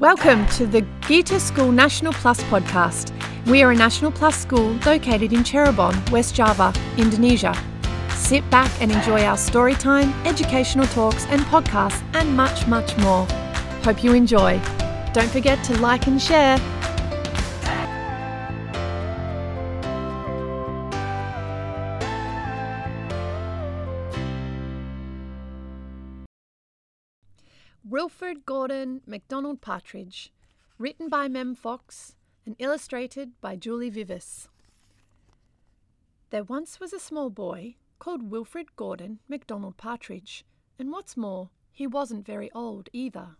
Welcome to the Gita School National Plus podcast. We are a National Plus school located in Cirebon, West Java, Indonesia. Sit back and enjoy our story time, educational talks, and podcasts, and much, much more. Hope you enjoy. Don't forget to like and share. Wilfrid Gordon McDonald Partridge, written by Mem Fox and illustrated by Julie Vivas. There once was a small boy called Wilfrid Gordon McDonald Partridge, and what's more, he wasn't very old either.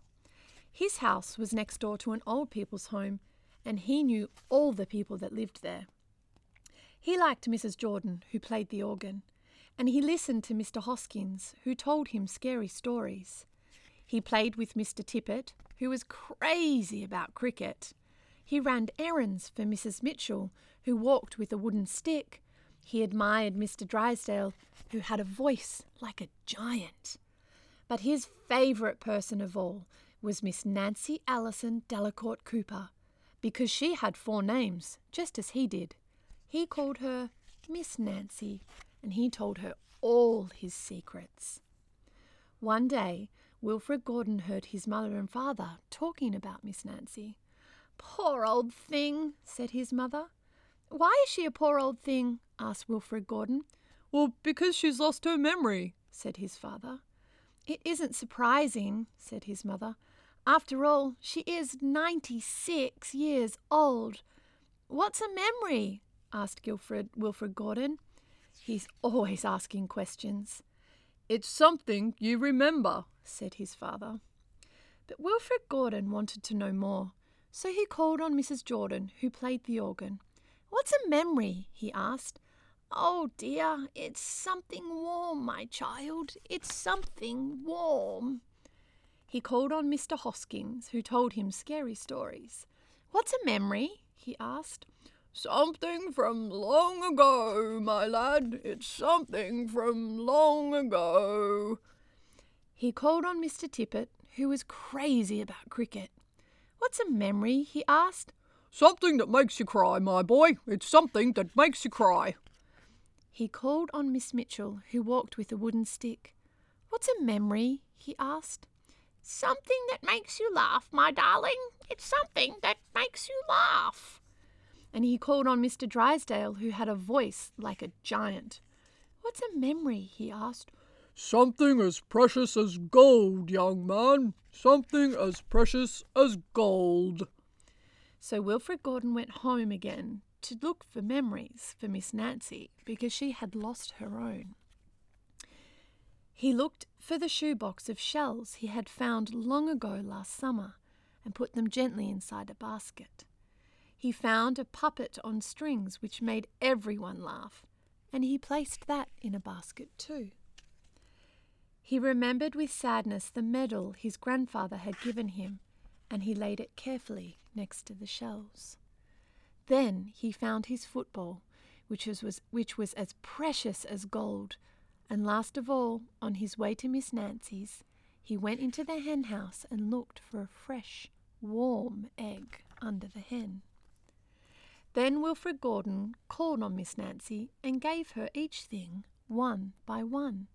His house was next door to an old people's home, and he knew all the people that lived there. He liked Mrs. Jordan, who played the organ, and he listened to Mr. Hoskins, who told him scary stories. He played with Mr. Tippet, who was crazy about cricket. He ran errands for Mrs. Mitchell, who walked with a wooden stick. He admired Mr. Drysdale, who had a voice like a giant. But his favourite person of all was Miss Nancy Allison Delacourt Cooper, because she had four names, just as he did. He called her Miss Nancy, and he told her all his secrets. One day, Wilfrid Gordon heard his mother and father talking about Miss Nancy. Poor old thing, said his mother. Why is she a poor old thing? asked Wilfrid Gordon. Well, because she's lost her memory, said his father. It isn't surprising, said his mother. After all, she is ninety six years old. What's a memory? asked Gilfred Wilfrid Gordon. He's always asking questions. It's something you remember, said his father. But Wilfrid Gordon wanted to know more, so he called on Mrs. Jordan, who played the organ. What's a memory? he asked. Oh dear, it's something warm, my child. It's something warm. He called on Mr. Hoskins, who told him scary stories. What's a memory? he asked. Something from long ago, my lad. It's something from long ago. He called on Mr. Tippet, who was crazy about cricket. What's a memory? he asked. Something that makes you cry, my boy. It's something that makes you cry. He called on Miss Mitchell, who walked with a wooden stick. What's a memory? he asked. Something that makes you laugh, my darling. It's something that makes you laugh and he called on Mr. Drysdale, who had a voice like a giant. What's a memory? he asked. Something as precious as gold, young man. Something as precious as gold. So Wilfrid Gordon went home again to look for memories for Miss Nancy because she had lost her own. He looked for the shoebox of shells he had found long ago last summer and put them gently inside a basket. He found a puppet on strings which made everyone laugh, and he placed that in a basket too. He remembered with sadness the medal his grandfather had given him, and he laid it carefully next to the shells. Then he found his football, which was, which was as precious as gold, and last of all, on his way to Miss Nancy's, he went into the hen house and looked for a fresh, warm egg under the hen. Then Wilfrid Gordon called on Miss Nancy and gave her each thing one by one.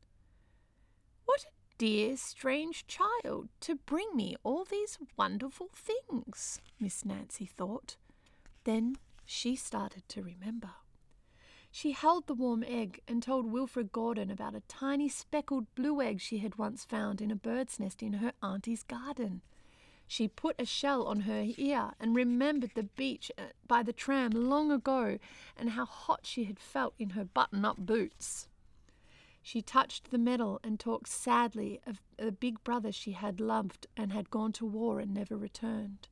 What a dear, strange child to bring me all these wonderful things, Miss Nancy thought. Then she started to remember. She held the warm egg and told Wilfrid Gordon about a tiny speckled blue egg she had once found in a bird's nest in her auntie's garden. She put a shell on her ear and remembered the beach uh, by the tram long ago and how hot she had felt in her button up boots. She touched the medal and talked sadly of the big brother she had loved and had gone to war and never returned.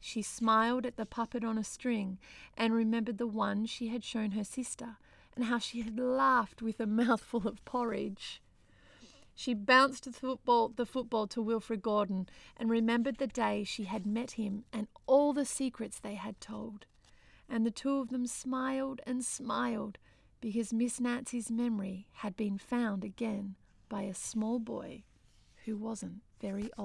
She smiled at the puppet on a string and remembered the one she had shown her sister and how she had laughed with a mouthful of porridge. She bounced the football, the football to Wilfrid Gordon and remembered the day she had met him and all the secrets they had told. And the two of them smiled and smiled because Miss Nancy's memory had been found again by a small boy who wasn't very old.